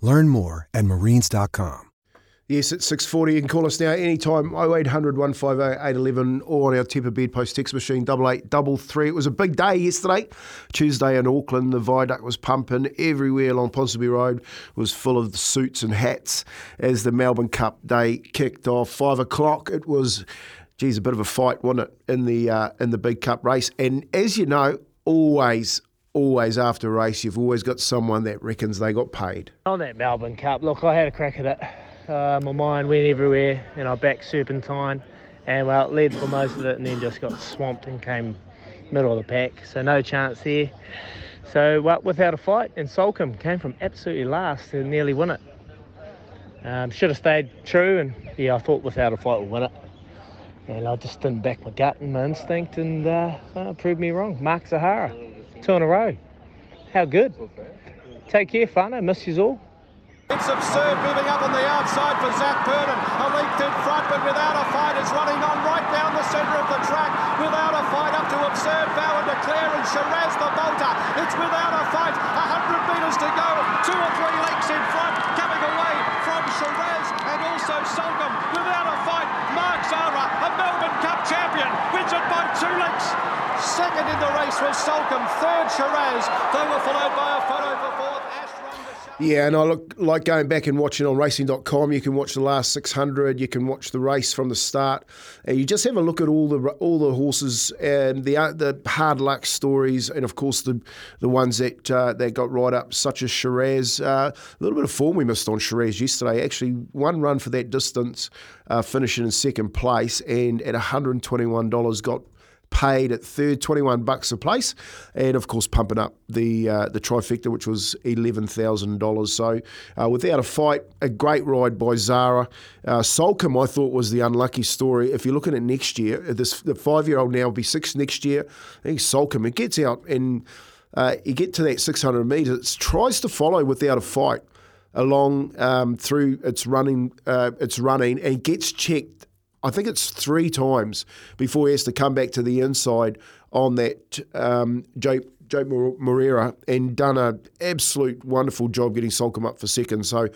Learn more at marines.com. Yes, it's 6.40. You can call us now anytime, 0800 150 811 or on our Temper Bedpost text machine, 8833. It was a big day yesterday, Tuesday in Auckland. The viaduct was pumping everywhere along Ponsonby Road was full of suits and hats as the Melbourne Cup day kicked off. Five o'clock, it was, geez, a bit of a fight, wasn't it, in the, uh, in the big cup race. And as you know, always always after a race, you've always got someone that reckons they got paid. On that Melbourne Cup, look, I had a crack at it. Uh, my mind went everywhere, and I backed Serpentine, and well, led for most of it, and then just got swamped and came middle of the pack. So no chance there. So well, without a fight, and Soulcombe came from absolutely last and nearly win it. Um, should have stayed true, and yeah, I thought without a fight we'll win it. And I just didn't back my gut and my instinct, and uh, proved me wrong. Mark Zahra, two in a row. How good. Take care, Fana. Miss you all. It's absurd moving up on the outside for Zac Purton. A leaped in front, but without a fight, is running on right down the centre of the track. Without a fight, up to absurd Bow and Declare and Sheraz the bolter. It's without a fight. 100 metres to go. Two or three lengths in front, coming away from Sheraz and also Soulcombe. Without a fight, Mark Zahra, a Melbourne Cup champion, wins it by two lengths. Second in the race was Soulcombe. Third, Sheraz. They were followed by a photo for fourth. Yeah, and I look like going back and watching on racing.com. You can watch the last 600. You can watch the race from the start, and you just have a look at all the all the horses and the uh, the hard luck stories, and of course the the ones that uh, that got right up, such as Sheraz. Uh, a little bit of form we missed on Sheraz yesterday. Actually, one run for that distance, uh, finishing in second place, and at 121 dollars got paid at third, 21 bucks a place, and of course pumping up the uh, the trifecta, which was eleven thousand dollars. So uh, without a fight, a great ride by Zahra. Uh, I thought was the unlucky story. If you're looking at next year, this the five year old now will be six next year. I think it gets out and uh, you get to that 600 metres, it tries to follow without a fight along um, through its running, uh, its running, and gets checked I think it's three times before he has to come back to the inside on that um, Joe, Joe Moreira and done an absolute wonderful job getting Soulcombe up for second. So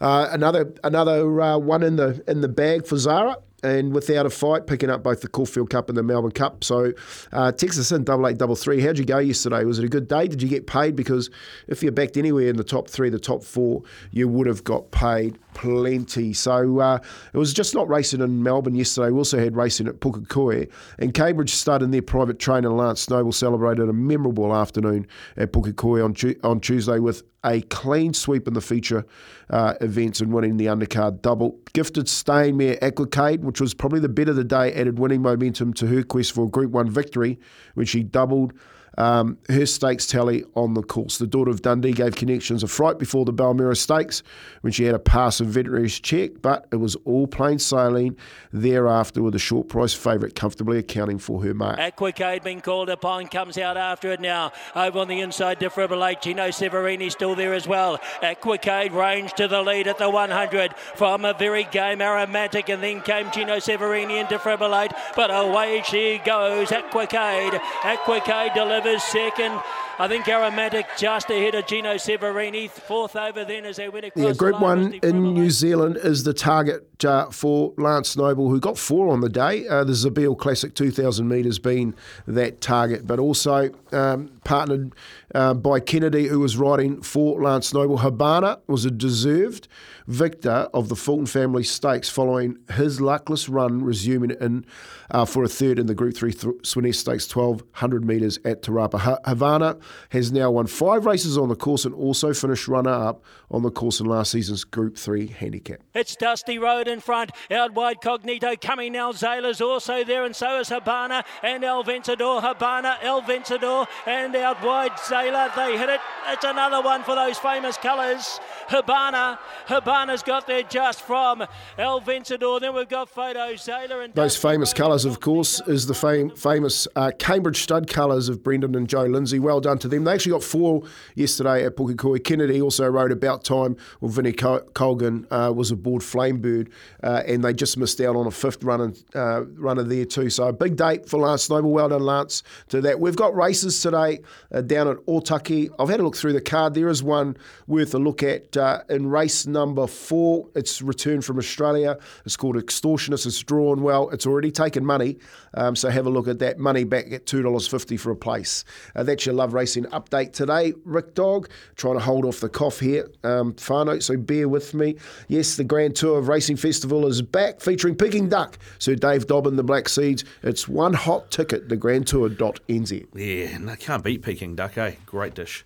uh, another another uh, one in the in the bag for Zahra. And without a fight, picking up both the Caulfield Cup and the Melbourne Cup. So, uh, Texas in double eight, double three. How'd you go yesterday? Was it a good day? Did you get paid? Because if you're backed anywhere in the top three, the top four, you would have got paid plenty. So uh, it was just not racing in Melbourne yesterday. We also had racing at Pukekohe. And Cambridge Stud and their private trainer Lance Noble celebrated a memorable afternoon at Pukekohe on, tu- on Tuesday with a clean sweep in the feature uh, events and winning the undercard double. Gifted Stainmare Aquicade, which was probably the bet of the day, added winning momentum to her quest for a Group 1 victory when she doubled um, her stakes tally on the course. The daughter of Dundee gave connections a fright before the Balmira Stakes when she had a pass of veterinarian's check, but it was all plain sailing thereafter with a short price favourite comfortably accounting for her mark. Aquicade being called upon comes out after it now. Over on the inside, Defibrillate. Gino Severini still there as well. Aquicade range to the lead at the 100 from a very game aromatic, and then came Gino Severini and Defibrillate. But away she goes. Aquicade. Aquicade delivers second. I think Aromatic just ahead of Gino Severini. Fourth over then as they went across. Yeah, Group One in. New Zealand is the target uh, for Lance Noble, who got four on the day. Uh, the Zabeel Classic 2,000 metres being that target, but also um, partnered uh, by Kennedy, who was riding for Lance Noble. Habana was a deserved victor of the Fulton Family Stakes following his luckless run, resuming in uh, for a third in the Group 3 th- Swiness Stakes 1200 metres at Te Rapa. Ha- Havana has now won five races on the course and also finished runner up on the course in last season's Group 3 handicap. It's Dusty Road in front. Out wide Cognito coming now. Zayla's also there, and so is Habana and El Vencedor. Habana, El Vencedor, and out wide Zayla. They hit it. It's another one for those famous colours. Habana. Habana's got there just from El Vencedor. Then we've got Photo Zayla and Those famous colours, of course, is the fam- famous uh, Cambridge stud colours of Brendan and Jo Lindsay. Well done to them. They actually got four yesterday at Pukekohe. Kennedy also rode about time. Well, Vinnie Colgan uh, was aboard Flamebird, uh, and they just missed out on a fifth runner, uh, runner there too. So a big date for Lance Noble. Well done, Lance, to that. We've got races today uh, down at Otaki. I've had a look through the card. There is one worth a look at uh, in race number four. It's returned from Australia. It's called Extortionist. It's drawn well. It's already taken money. Um, so have a look at that. Money back at $2.50 for a place. Uh, that's your Love Racing update today. Rick Dog, trying to hold off the cough here. Um, Fano, so bear with me. Yes, the Grand Tour of Racing Festival is back featuring Peking Duk. Sir Dave Dobbyn, the Black Seeds. It's one hot ticket, the Grand thegrandtour.nz. Yeah, no, can't beat Peking duck, eh? Great dish.